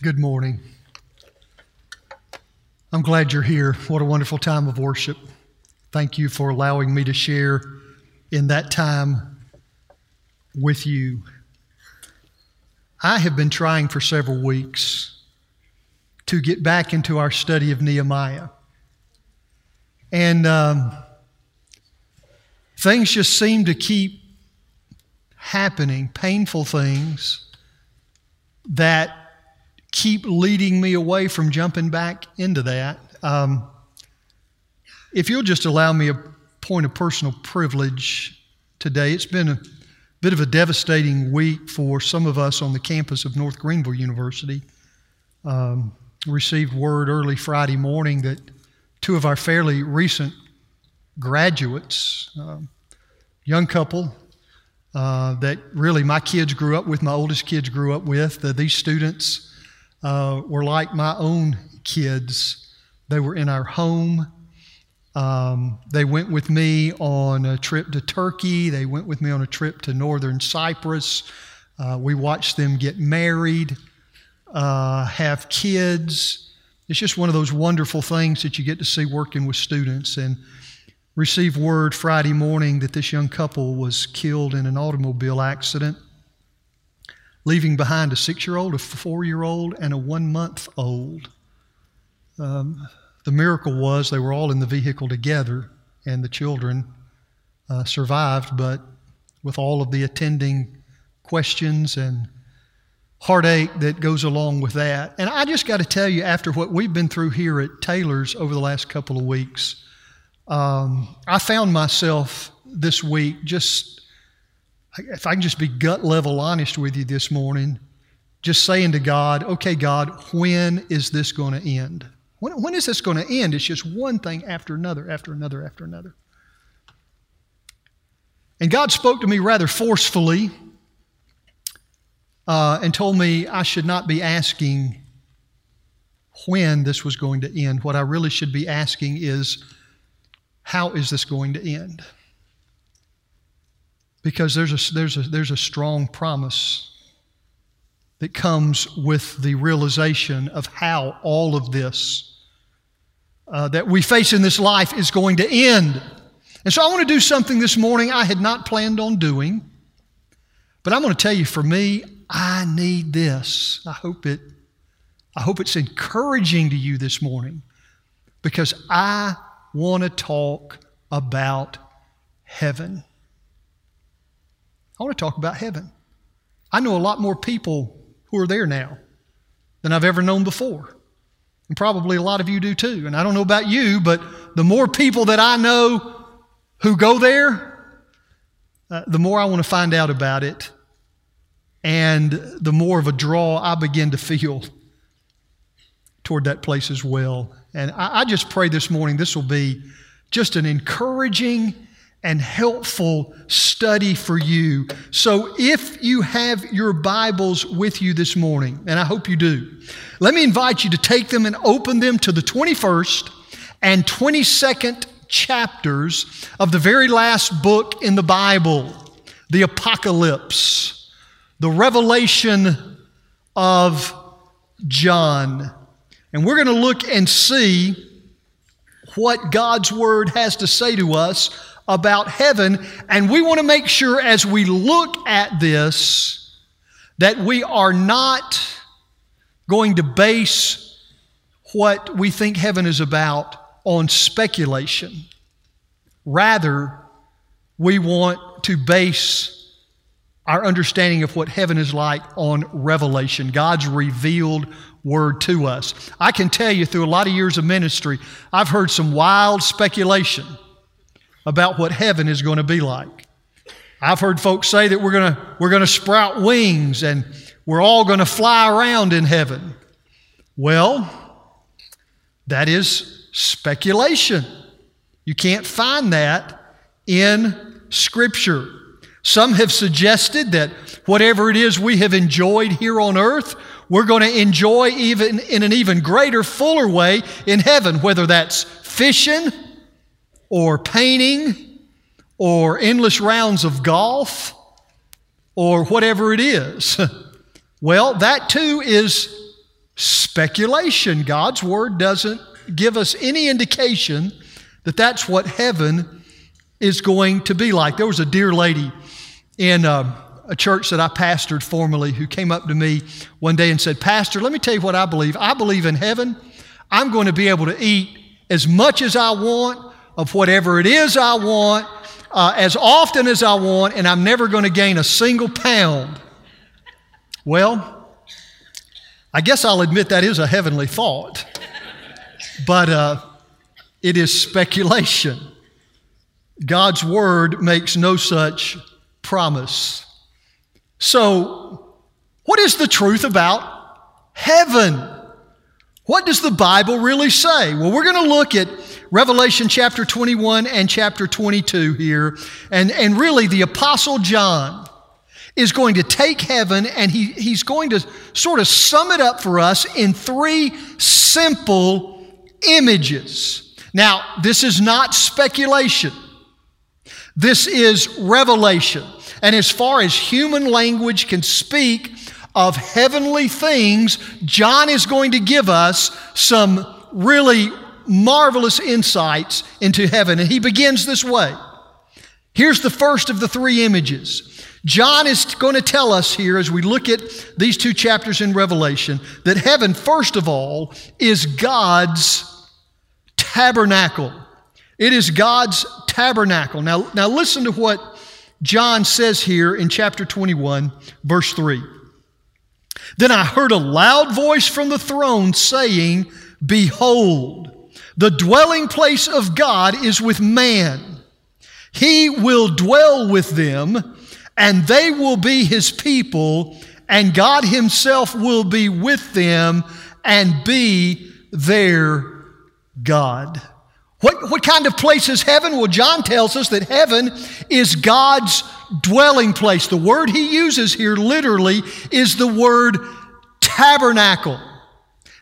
Good morning. I'm glad you're here. What a wonderful time of worship. Thank you for allowing me to share in that time with you. I have been trying for several weeks to get back into our study of Nehemiah. And um, things just seem to keep happening, painful things that keep leading me away from jumping back into that. Um, if you'll just allow me a point of personal privilege today, it's been a bit of a devastating week for some of us on the campus of North Greenville University. Um, received word early Friday morning that two of our fairly recent graduates, um, young couple, uh, that really my kids grew up with, my oldest kids grew up with. Uh, these students uh, were like my own kids. They were in our home. Um, they went with me on a trip to Turkey. They went with me on a trip to northern Cyprus. Uh, we watched them get married, uh, have kids. It's just one of those wonderful things that you get to see working with students. And receive word Friday morning that this young couple was killed in an automobile accident leaving behind a six year old, a four year old, and a one month old. Um, the miracle was they were all in the vehicle together, and the children uh, survived, but with all of the attending questions and heartache that goes along with that. And I just got to tell you, after what we've been through here at Taylors over the last couple of weeks, um, I found myself this week just if I can just be gut level honest with you this morning, just saying to God, okay, God, when is this going to end? When, when is this going to end? It's just one thing after another, after another, after another. And God spoke to me rather forcefully uh, and told me I should not be asking when this was going to end. What I really should be asking is, how is this going to end? Because there's a, there's a, there's a strong promise that comes with the realization of how all of this uh, that we face in this life is going to end. And so I want to do something this morning I had not planned on doing. But I'm going to tell you for me, I need this. I hope it I hope it's encouraging to you this morning because I want to talk about heaven. I want to talk about heaven. I know a lot more people who are there now than I've ever known before. And probably a lot of you do too. And I don't know about you, but the more people that I know who go there, uh, the more I want to find out about it. And the more of a draw I begin to feel toward that place as well. And I, I just pray this morning this will be just an encouraging and helpful study for you. So, if you have your Bibles with you this morning, and I hope you do, let me invite you to take them and open them to the 21st and 22nd chapters of the very last book in the Bible, the Apocalypse, the revelation of John. And we're going to look and see what God's Word has to say to us about heaven. And we want to make sure as we look at this that we are not going to base what we think heaven is about on speculation. Rather, we want to base our understanding of what heaven is like on revelation, God's revealed word to us. I can tell you through a lot of years of ministry, I've heard some wild speculation about what heaven is going to be like. I've heard folks say that we're going to, we're going to sprout wings and we're all going to fly around in heaven. Well, that is speculation. You can't find that in Scripture. Some have suggested that whatever it is we have enjoyed here on earth, we're going to enjoy even in an even greater, fuller way in heaven, whether that's fishing or painting or endless rounds of golf or whatever it is. well, that too is speculation. God's Word doesn't give us any indication that that's what heaven is going to be like. There was a dear lady in uh, a church that I pastored formerly who came up to me one day and said, Pastor, let me tell you what I believe. I believe in heaven. I'm going to be able to eat as much as I want of whatever it is I want, uh, as often as I want, and I'm never going to gain a single pound. Well, I guess I'll admit that is a heavenly thought, but uh, it is speculation. God's word makes no such promise. So, what is the truth about heaven? What does the Bible really say? Well, we're going to look at Revelation chapter 21 and chapter 22 here. And, and really, the Apostle John is going to take heaven and he, he's going to sort of sum it up for us in three simple images. Now, this is not speculation. This is revelation. And as far as human language can speak of heavenly things, John is going to give us some really marvelous insights into heaven. And he begins this way. Here's the first of the three images. John is going to tell us here as we look at these two chapters in Revelation that heaven, first of all, is God's tabernacle. It is God's tabernacle. Now, now listen to what John says here in chapter 21, verse 3. Then I heard a loud voice from the throne saying, Behold, the dwelling place of God is with man. He will dwell with them, and they will be his people, and God himself will be with them and be their God. What, what kind of place is heaven? Well, John tells us that heaven is God's dwelling place. The word he uses here literally is the word tabernacle.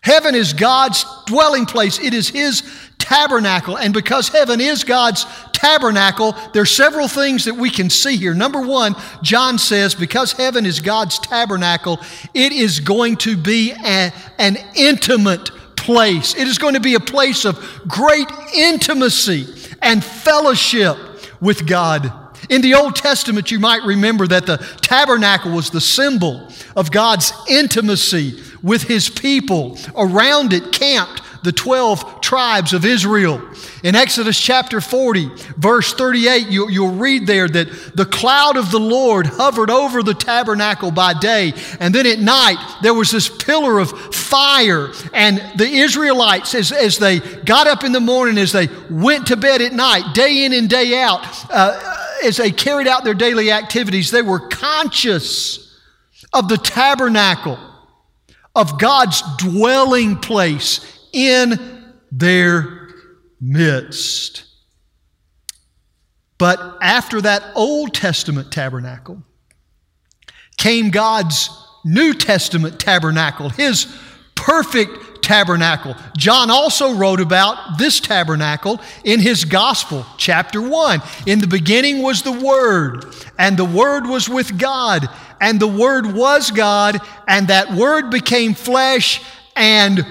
Heaven is God's dwelling place. It is his tabernacle. And because heaven is God's tabernacle, there are several things that we can see here. Number one, John says, because heaven is God's tabernacle, it is going to be a, an intimate place. It is going to be a place of great intimacy and fellowship with God. In the Old Testament, you might remember that the tabernacle was the symbol of God's intimacy with his people. Around it camped the 12 tribes of Israel. In Exodus chapter 40, verse 38, you, will read there that the cloud of the Lord hovered over the tabernacle by day, and then at night there was this pillar of fire. And the Israelites, as, as they got up in the morning, as they went to bed at night, day in and day out, uh, as they carried out their daily activities, they were conscious of the tabernacle, of God's dwelling place in their midst. But after that Old Testament tabernacle came God's New Testament tabernacle, His perfect tabernacle. John also wrote about this tabernacle in his gospel, chapter 1. In the beginning was the Word, and the Word was with God, and the Word was God, and that Word became flesh and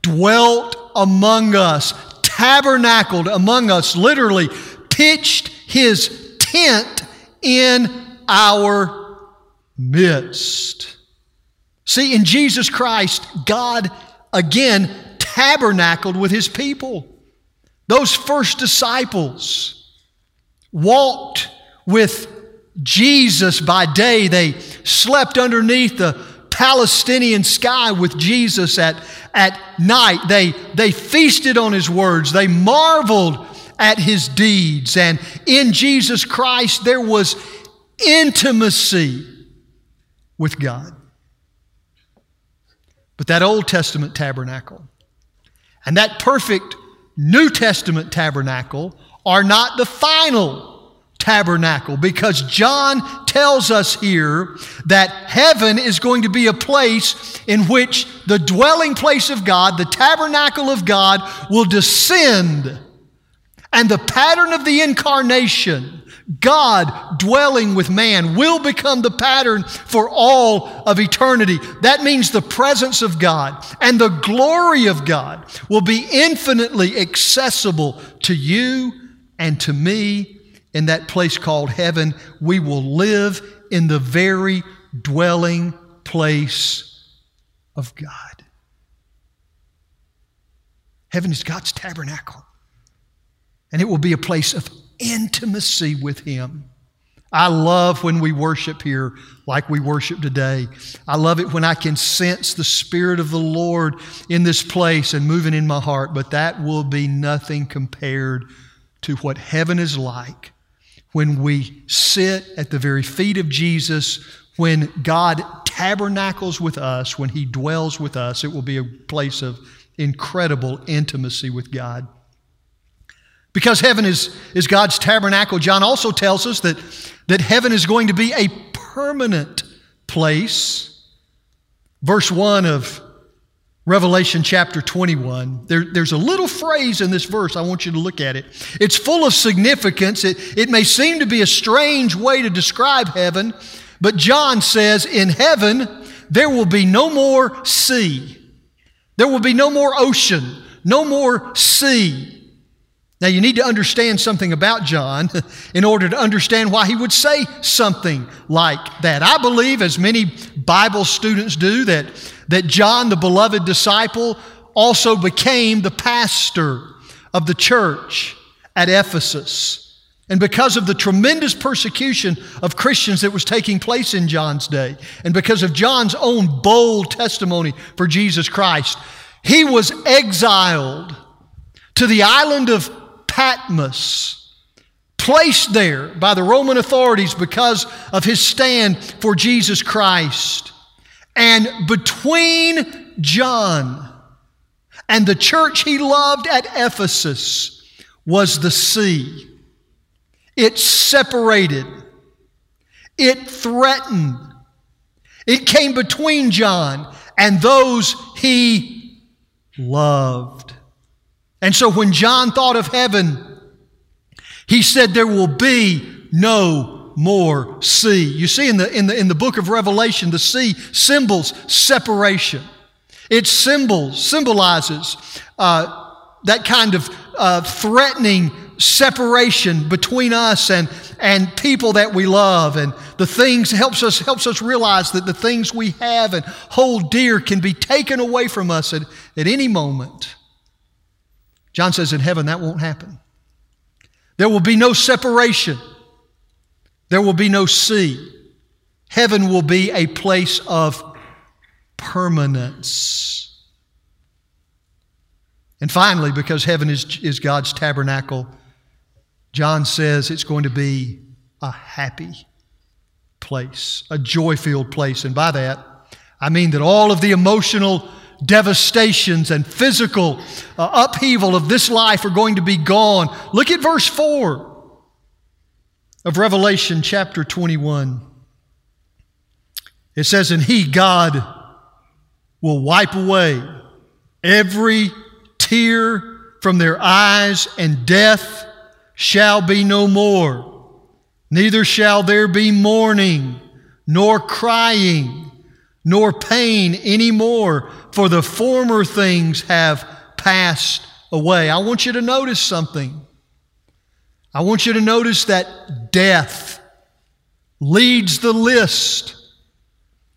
dwelt among us, tabernacled among us, literally pitched his tent in our midst. See, in Jesus Christ, God again tabernacled with his people. Those first disciples walked with Jesus by day. They slept underneath the Palestinian sky with Jesus at, at night. They, they feasted on his words. They marveled at his deeds. And in Jesus Christ, there was intimacy with God. But that Old Testament tabernacle and that perfect New Testament tabernacle are not the final tabernacle because John tells us here that heaven is going to be a place in which the dwelling place of God, the tabernacle of God, will descend. And the pattern of the incarnation, God dwelling with man will become the pattern for all of eternity. That means the presence of God and the glory of God will be infinitely accessible to you and to me in that place called heaven. We will live in the very dwelling place of God. Heaven is God's tabernacle, and it will be a place of intimacy with Him. I love when we worship here like we worship today. I love it when I can sense the Spirit of the Lord in this place and moving in my heart, but that will be nothing compared to what heaven is like when we sit at the very feet of Jesus, when God tabernacles with us, when He dwells with us. It will be a place of incredible intimacy with God. Because heaven is, is God's tabernacle, John also tells us that, that heaven is going to be a permanent place. Verse 1 of Revelation chapter 21, there, there's a little phrase in this verse. I want you to look at it. It's full of significance. It, it may seem to be a strange way to describe heaven, but John says, In heaven, there will be no more sea, there will be no more ocean, no more sea. Now, you need to understand something about John in order to understand why he would say something like that. I believe, as many Bible students do, that, that John, the beloved disciple, also became the pastor of the church at Ephesus. And because of the tremendous persecution of Christians that was taking place in John's day, and because of John's own bold testimony for Jesus Christ, he was exiled to the island of Patmos, placed there by the Roman authorities because of his stand for Jesus Christ. And between John and the church he loved at Ephesus was the sea. It separated, it threatened, it came between John and those he loved. And so when John thought of heaven, he said, There will be no more sea. You see, in the, in the, in the book of Revelation, the sea symbols separation. It symbols, symbolizes uh, that kind of uh, threatening separation between us and, and people that we love and the things helps us helps us realize that the things we have and hold dear can be taken away from us at, at any moment John says in heaven that won't happen. There will be no separation, there will be no sea. Heaven will be a place of permanence. And finally, because heaven is, is God's tabernacle, John says it's going to be a happy place, a joy filled place. And by that, I mean that all of the emotional devastations and physical uh, upheaval of this life are going to be gone. Look at verse 4 of Revelation chapter 21. It says, And He, God, will wipe away every tear from their eyes, and death shall be no more. Neither shall there be mourning, nor crying, nor pain anymore for the former things have passed away. I want you to notice something. I want you to notice that death leads the list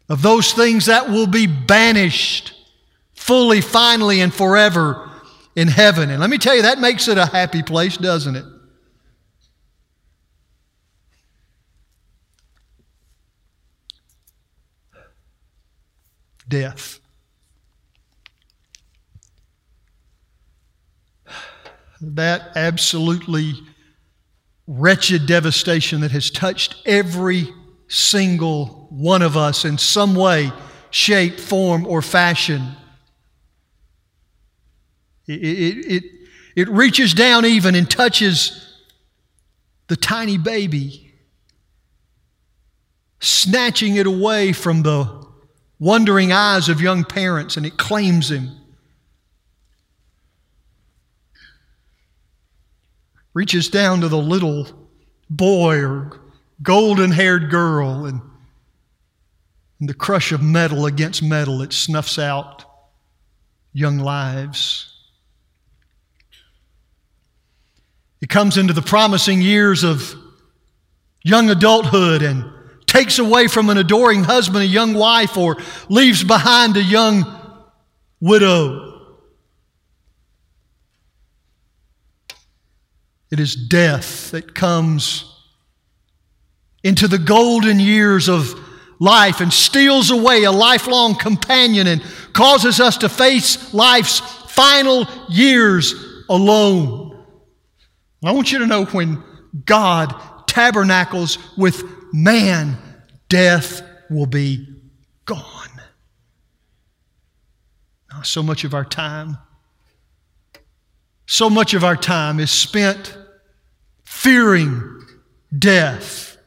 of those things that will be banished fully, finally, and forever in heaven. And let me tell you, that makes it a happy place, doesn't it? Death. that absolutely wretched devastation that has touched every single one of us in some way, shape, form, or fashion. It, it, it, it reaches down even and touches the tiny baby, snatching it away from the wondering eyes of young parents, and it claims him. Reaches down to the little boy or golden haired girl and, and the crush of metal against metal that snuffs out young lives. It comes into the promising years of young adulthood and takes away from an adoring husband a young wife or leaves behind a young widow. It is death that comes into the golden years of life and steals away a lifelong companion and causes us to face life's final years alone. I want you to know when God tabernacles with man, death will be gone. So much of our time, so much of our time is spent fearing death,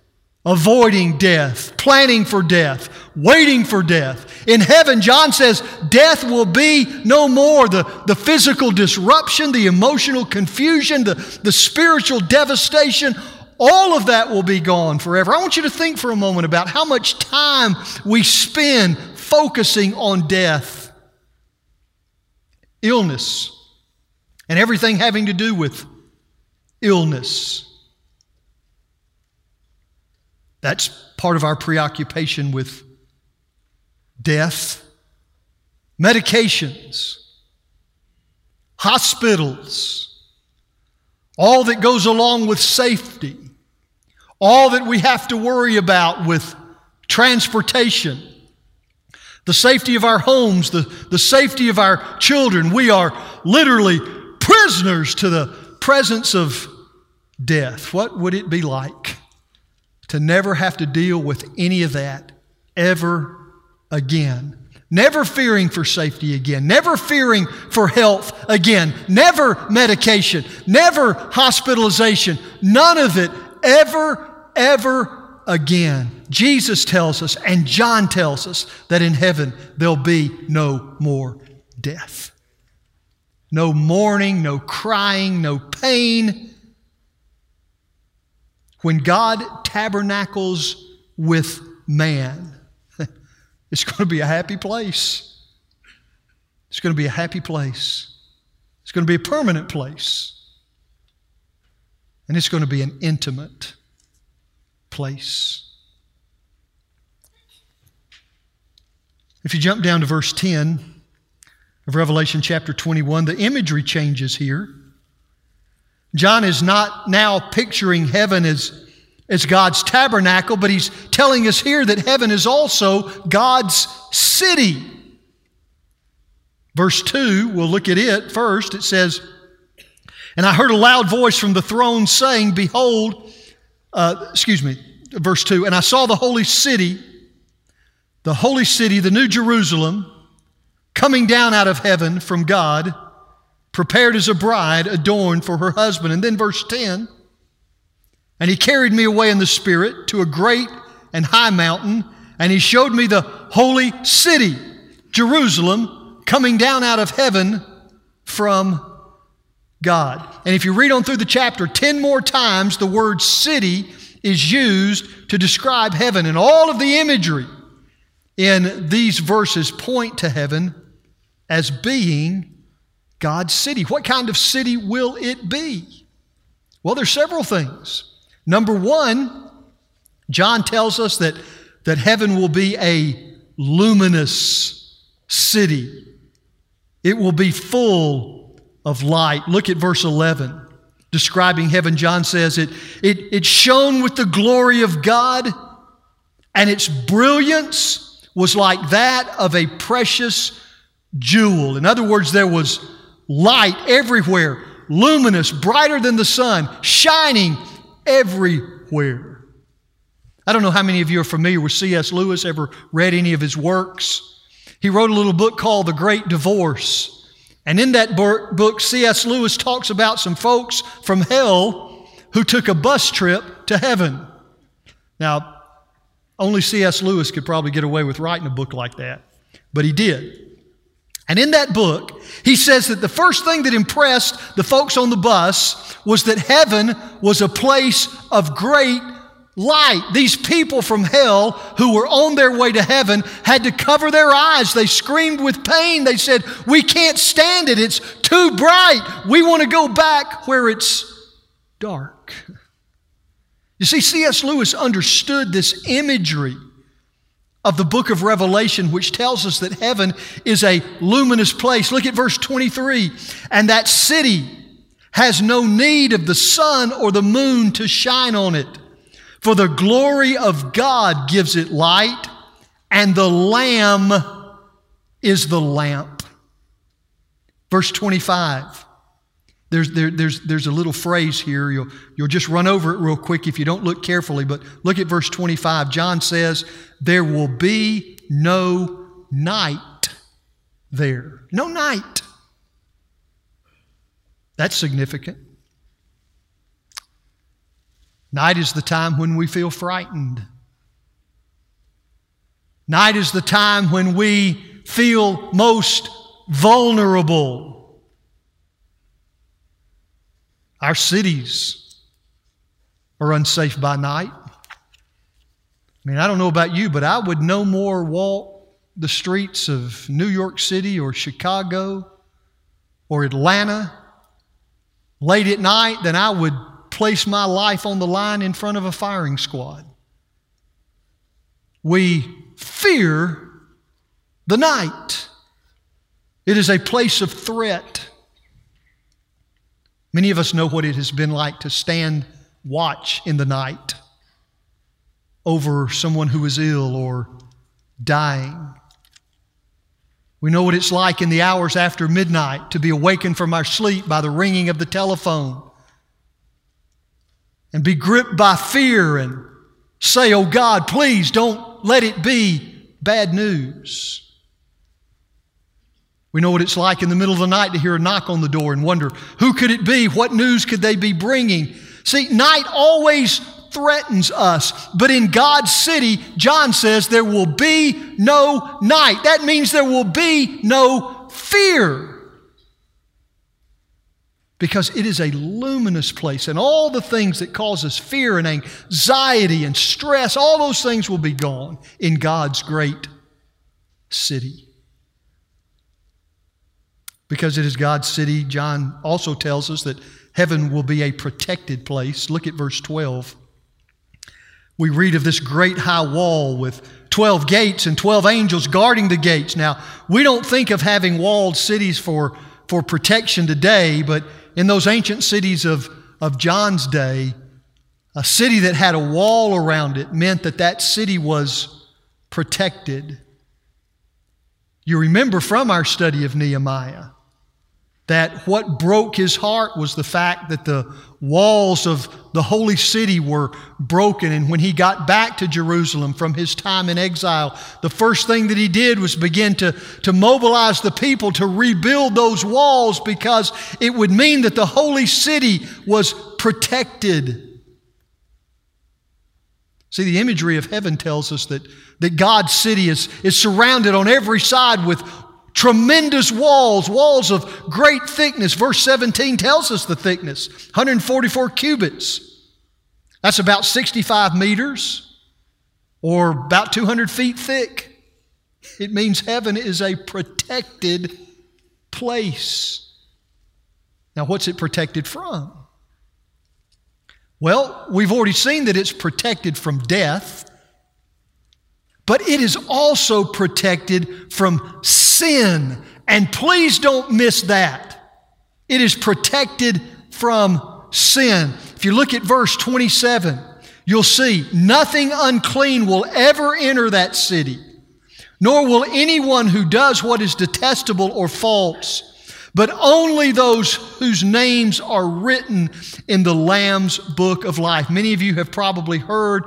avoiding death, planning for death, waiting for death. In heaven, John says, death will be no more. The, the physical disruption, the emotional confusion, the, the spiritual devastation, all of that will be gone forever. I want you to think for a moment about how much time we spend focusing on death, illness, and everything having to do with illness. That's part of our preoccupation with death, medications, hospitals, all that goes along with safety all that we have to worry about with transportation, the safety of our homes, the, the safety of our children. We are literally prisoners to the presence of death. What would it be like to never have to deal with any of that ever again? Never fearing for safety again, never fearing for health again, never medication, never hospitalization, none of it ever, ever again. Jesus tells us, and John tells us, that in heaven there'll be no more death. No mourning, no crying, no pain. When God tabernacles with man, it's going to be a happy place. It's going to be a happy place. It's going to be a permanent place. And it's going to be an intimate place. If you jump down to verse 10 of Revelation chapter 21, the imagery changes here. John is not now picturing heaven as, as God's tabernacle, but he's telling us here that heaven is also God's city. Verse 2, we'll look at it first. It says, and I heard a loud voice from the throne saying, Behold, uh, excuse me, verse 2, and I saw the holy city, the holy city, the new Jerusalem, coming down out of heaven from God, prepared as a bride adorned for her husband. And then verse 10, and he carried me away in the Spirit to a great and high mountain, and he showed me the holy city, Jerusalem, coming down out of heaven from God. And if you read on through the chapter, 10 more times the word city is used to describe heaven. And all of the imagery in these verses point to heaven as being God's city. What kind of city will it be? Well, there's several things. Number one, John tells us that, that heaven will be a luminous city. It will be full of light. Look at verse 11. Describing heaven, John says it, it, it shone with the glory of God, and its brilliance was like that of a precious jewel. In other words, there was light everywhere, luminous, brighter than the sun, shining everywhere. I don't know how many of you are familiar with C.S. Lewis, ever read any of his works. He wrote a little book called The Great Divorce. And in that book, C.S. Lewis talks about some folks from hell who took a bus trip to heaven. Now, only C.S. Lewis could probably get away with writing a book like that, but he did. And in that book, he says that the first thing that impressed the folks on the bus was that heaven was a place of great light. These people from hell who were on their way to heaven had to cover their eyes. They screamed with pain. They said, We can't stand it. It's too bright. We want to go back where it's dark. You see, C.S. Lewis understood this imagery of the book of Revelation, which tells us that heaven is a luminous place. Look at verse 23. And that city has no need of the sun or the moon to shine on it for the glory of God gives it light, and the Lamb is the lamp. Verse 25. There's, there, there's, there's a little phrase here. You'll, you'll just run over it real quick if you don't look carefully, but look at verse 25. John says, There will be no night there. No night. That's significant. Night is the time when we feel frightened. Night is the time when we feel most vulnerable. Our cities are unsafe by night. I mean, I don't know about you, but I would no more walk the streets of New York City or Chicago or Atlanta late at night than I would place my life on the line in front of a firing squad. We fear the night. It is a place of threat. Many of us know what it has been like to stand watch in the night over someone who is ill or dying. We know what it's like in the hours after midnight to be awakened from our sleep by the ringing of the telephone and be gripped by fear and say, Oh God, please don't let it be bad news. We know what it's like in the middle of the night to hear a knock on the door and wonder, who could it be? What news could they be bringing? See, night always threatens us. But in God's city, John says there will be no night. That means there will be no fear because it is a luminous place and all the things that cause us fear and anxiety and stress all those things will be gone in god's great city because it is god's city john also tells us that heaven will be a protected place. Look at verse 12 we read of this great high wall with 12 gates and 12 angels guarding the gates. Now we don't think of having walled cities for for protection today but in those ancient cities of, of John's day, a city that had a wall around it meant that that city was protected. You remember from our study of Nehemiah that what broke his heart was the fact that the walls of the holy city were broken. And when he got back to Jerusalem from his time in exile, the first thing that he did was begin to, to mobilize the people to rebuild those walls because it would mean that the holy city was protected. See, the imagery of heaven tells us that, that God's city is, is surrounded on every side with Tremendous walls, walls of great thickness. Verse 17 tells us the thickness 144 cubits. That's about 65 meters or about 200 feet thick. It means heaven is a protected place. Now, what's it protected from? Well, we've already seen that it's protected from death but it is also protected from. And please don't miss that. It is protected from sin. If you look at verse 27, you'll see nothing unclean will ever enter that city, nor will anyone who does what is detestable or false, but only those whose names are written in the Lamb's book of life. Many of you have probably heard,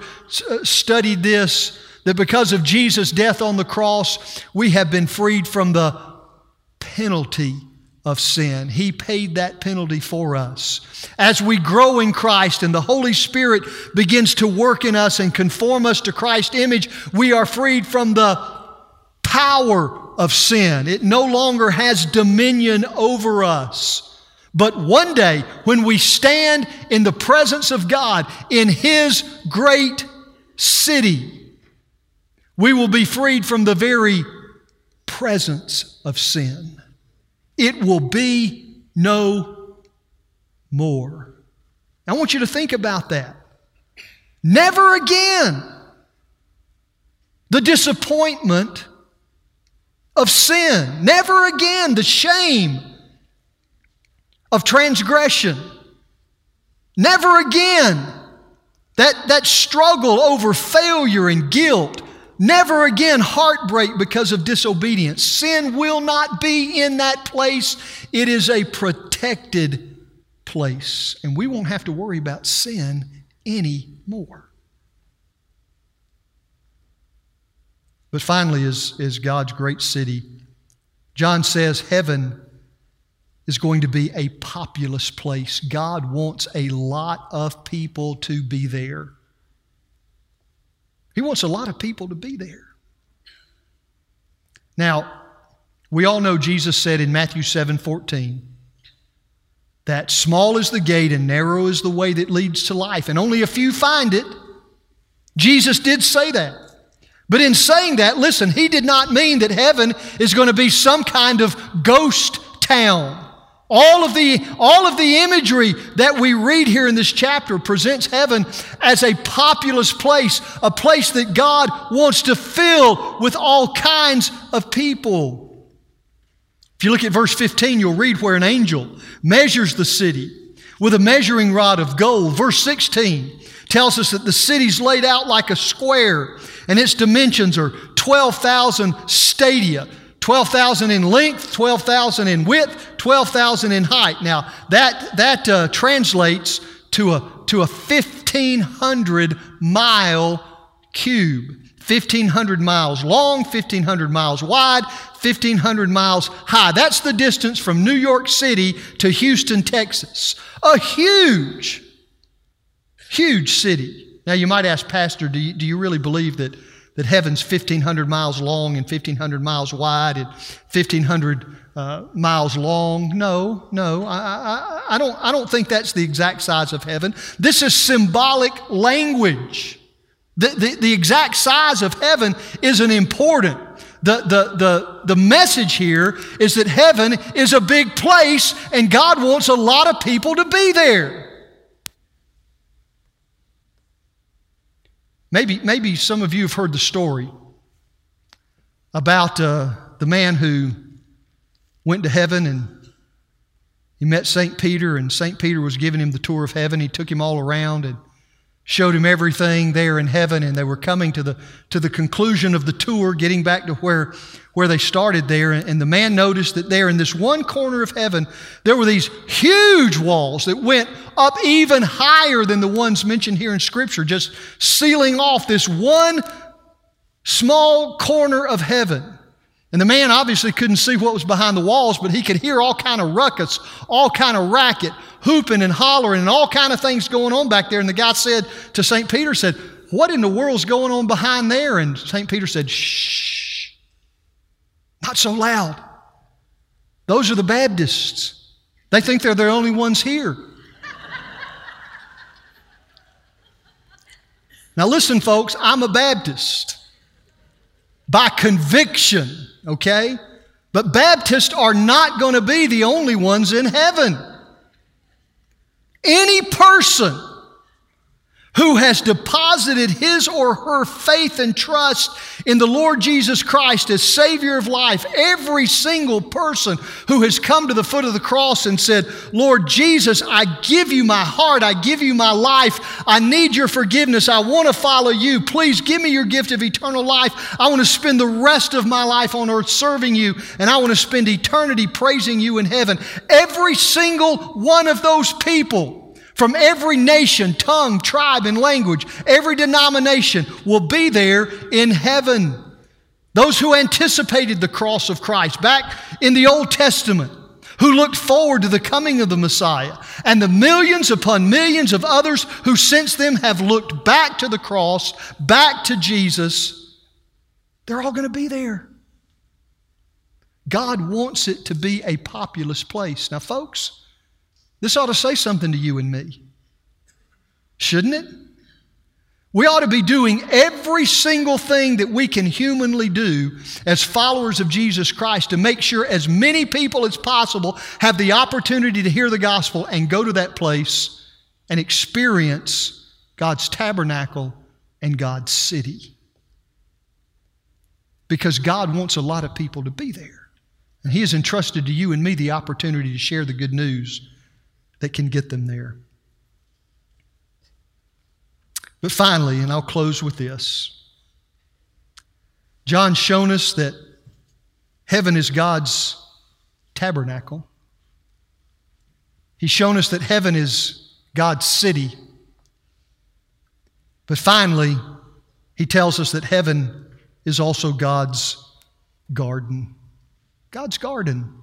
uh, studied this that because of Jesus' death on the cross, we have been freed from the penalty of sin. He paid that penalty for us. As we grow in Christ and the Holy Spirit begins to work in us and conform us to Christ's image, we are freed from the power of sin. It no longer has dominion over us. But one day, when we stand in the presence of God in His great city, we will be freed from the very presence of sin. It will be no more. I want you to think about that. Never again the disappointment of sin. Never again the shame of transgression. Never again that, that struggle over failure and guilt. Never again heartbreak because of disobedience. Sin will not be in that place. It is a protected place. And we won't have to worry about sin anymore. But finally, is, is God's great city. John says heaven is going to be a populous place. God wants a lot of people to be there. He wants a lot of people to be there. Now, we all know Jesus said in Matthew 7 14 that small is the gate and narrow is the way that leads to life, and only a few find it. Jesus did say that. But in saying that, listen, he did not mean that heaven is going to be some kind of ghost town. All of, the, all of the imagery that we read here in this chapter presents heaven as a populous place, a place that God wants to fill with all kinds of people. If you look at verse 15, you'll read where an angel measures the city with a measuring rod of gold. Verse 16 tells us that the city's laid out like a square and its dimensions are 12,000 stadia. 12,000 in length, 12,000 in width, 12,000 in height. Now, that, that uh, translates to a, to a 1,500 mile cube. 1,500 miles long, 1,500 miles wide, 1,500 miles high. That's the distance from New York City to Houston, Texas. A huge, huge city. Now, you might ask, Pastor, do you, do you really believe that that heaven's 1,500 miles long and 1,500 miles wide and 1,500 uh, miles long. No, no, I, I, I, don't, I don't think that's the exact size of heaven. This is symbolic language. The, the, the exact size of heaven isn't important. The, the, the, the message here is that heaven is a big place and God wants a lot of people to be there. Maybe, maybe some of you have heard the story about uh, the man who went to heaven and he met St. Peter, and St. Peter was giving him the tour of heaven. He took him all around and showed him everything there in heaven, and they were coming to the, to the conclusion of the tour, getting back to where, where they started there. And the man noticed that there in this one corner of heaven, there were these huge walls that went up even higher than the ones mentioned here in Scripture, just sealing off this one small corner of heaven. And the man obviously couldn't see what was behind the walls, but he could hear all kind of ruckus, all kind of racket, hooping and hollering, and all kind of things going on back there. And the guy said to St. Peter, said, What in the world's going on behind there? And St. Peter said, Shh, not so loud. Those are the Baptists. They think they're the only ones here. now, listen, folks, I'm a Baptist by conviction okay? But Baptists are not going to be the only ones in heaven. Any person who has deposited his or her faith and trust in the Lord Jesus Christ as Savior of life, every single person who has come to the foot of the cross and said, Lord Jesus, I give you my heart, I give you my life, I need your forgiveness, I want to follow you. Please give me your gift of eternal life. I want to spend the rest of my life on earth serving you, and I want to spend eternity praising you in heaven. Every single one of those people from every nation, tongue, tribe, and language, every denomination will be there in heaven. Those who anticipated the cross of Christ back in the Old Testament, who looked forward to the coming of the Messiah, and the millions upon millions of others who since then have looked back to the cross, back to Jesus, they're all going to be there. God wants it to be a populous place. Now, folks, this ought to say something to you and me. Shouldn't it? We ought to be doing every single thing that we can humanly do as followers of Jesus Christ to make sure as many people as possible have the opportunity to hear the gospel and go to that place and experience God's tabernacle and God's city. Because God wants a lot of people to be there. And He has entrusted to you and me the opportunity to share the good news that can get them there. But finally, and I'll close with this John's shown us that heaven is God's tabernacle. He's shown us that heaven is God's city. But finally, he tells us that heaven is also God's garden. God's garden.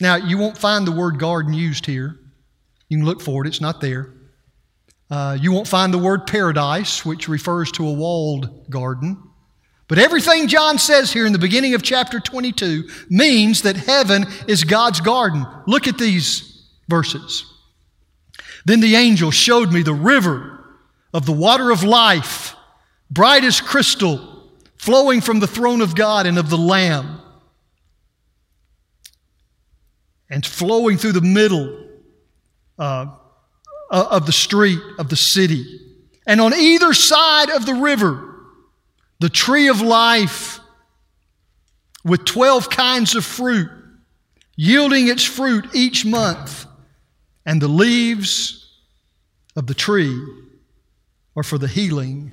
Now, you won't find the word garden used here. You can look for it, it's not there. Uh, you won't find the word paradise, which refers to a walled garden. But everything John says here in the beginning of chapter 22 means that heaven is God's garden. Look at these verses. Then the angel showed me the river of the water of life, bright as crystal, flowing from the throne of God and of the Lamb, and flowing through the middle. Uh, uh, of the street of the city. And on either side of the river, the tree of life with 12 kinds of fruit, yielding its fruit each month. And the leaves of the tree are for the healing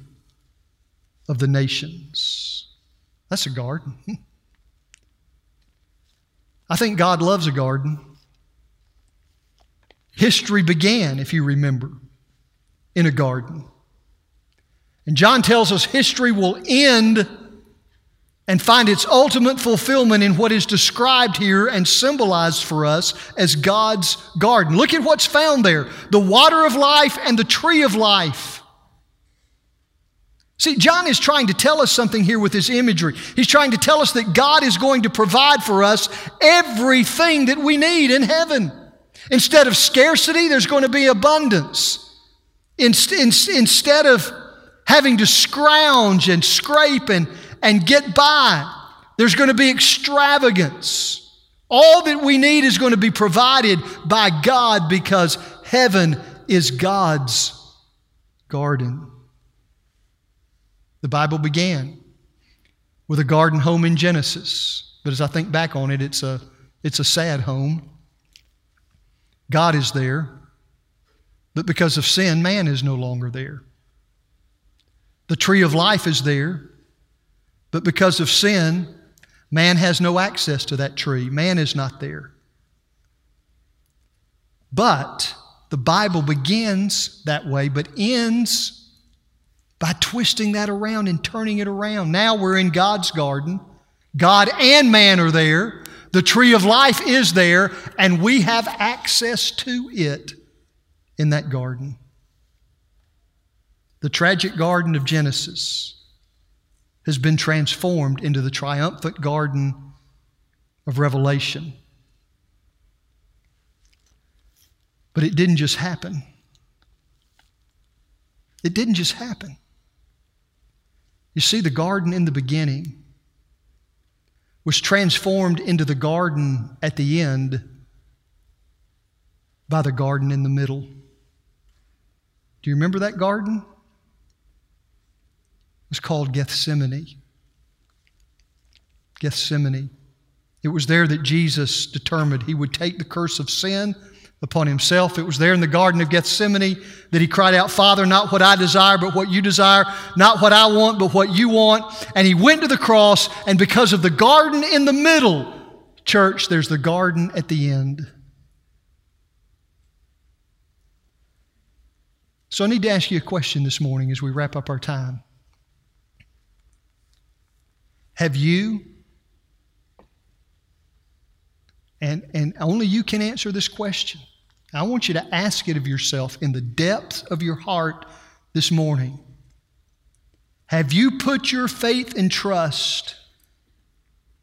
of the nations. That's a garden. I think God loves a garden. History began, if you remember, in a garden. And John tells us history will end and find its ultimate fulfillment in what is described here and symbolized for us as God's garden. Look at what's found there the water of life and the tree of life. See, John is trying to tell us something here with his imagery. He's trying to tell us that God is going to provide for us everything that we need in heaven. Instead of scarcity, there's going to be abundance. Instead of having to scrounge and scrape and, and get by, there's going to be extravagance. All that we need is going to be provided by God because heaven is God's garden. The Bible began with a garden home in Genesis, but as I think back on it, it's a, it's a sad home. God is there, but because of sin, man is no longer there. The tree of life is there, but because of sin, man has no access to that tree. Man is not there. But the Bible begins that way, but ends by twisting that around and turning it around. Now we're in God's garden. God and man are there. The tree of life is there, and we have access to it in that garden. The tragic garden of Genesis has been transformed into the triumphant garden of Revelation. But it didn't just happen. It didn't just happen. You see, the garden in the beginning was transformed into the garden at the end by the garden in the middle. Do you remember that garden? It was called Gethsemane. Gethsemane. It was there that Jesus determined he would take the curse of sin upon himself. It was there in the Garden of Gethsemane that he cried out, Father, not what I desire, but what you desire, not what I want, but what you want. And he went to the cross, and because of the garden in the middle, church, there's the garden at the end. So I need to ask you a question this morning as we wrap up our time. Have you and, and only you can answer this question. I want you to ask it of yourself in the depths of your heart this morning. Have you put your faith and trust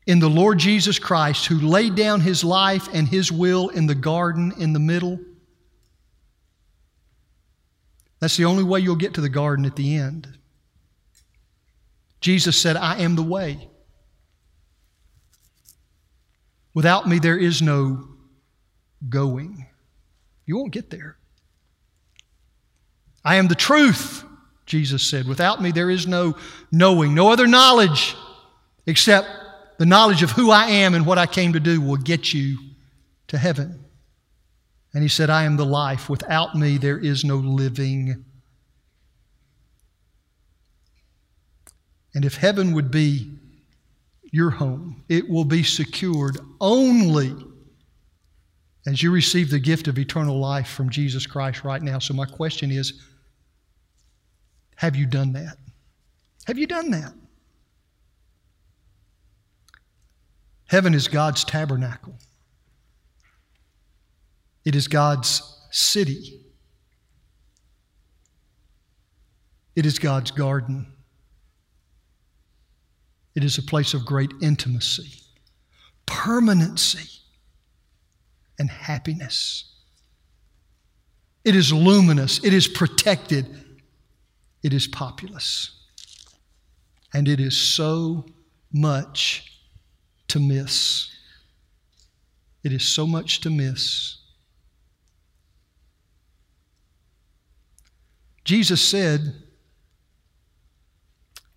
in the Lord Jesus Christ, who laid down his life and his will in the garden in the middle, that's the only way you'll get to the garden at the end. Jesus said, I am the way. Without me, there is no going. You won't get there. I am the truth, Jesus said. Without me, there is no knowing, no other knowledge except the knowledge of who I am and what I came to do will get you to heaven. And he said, I am the life. Without me, there is no living. And if heaven would be your home, it will be secured only as you receive the gift of eternal life from Jesus Christ right now. So, my question is have you done that? Have you done that? Heaven is God's tabernacle, it is God's city, it is God's garden. It is a place of great intimacy, permanency, and happiness. It is luminous, it is protected, it is populous. And it is so much to miss. It is so much to miss. Jesus said,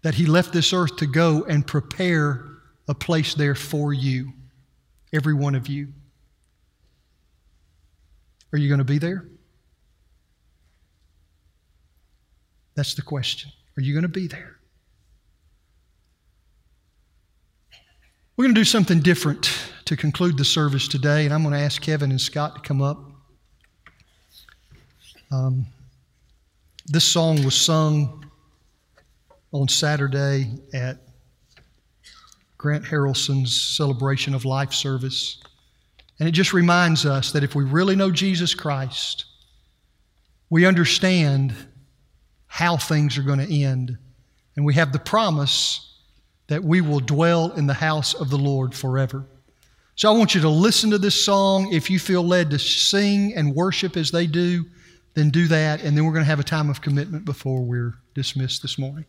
that He left this earth to go and prepare a place there for you, every one of you. Are you going to be there? That's the question. Are you going to be there? We're going to do something different to conclude the service today, and I'm going to ask Kevin and Scott to come up. Um, this song was sung on Saturday at Grant Harrelson's celebration of life service. And it just reminds us that if we really know Jesus Christ, we understand how things are going to end. And we have the promise that we will dwell in the house of the Lord forever. So I want you to listen to this song. If you feel led to sing and worship as they do, then do that. And then we're going to have a time of commitment before we're dismissed this morning.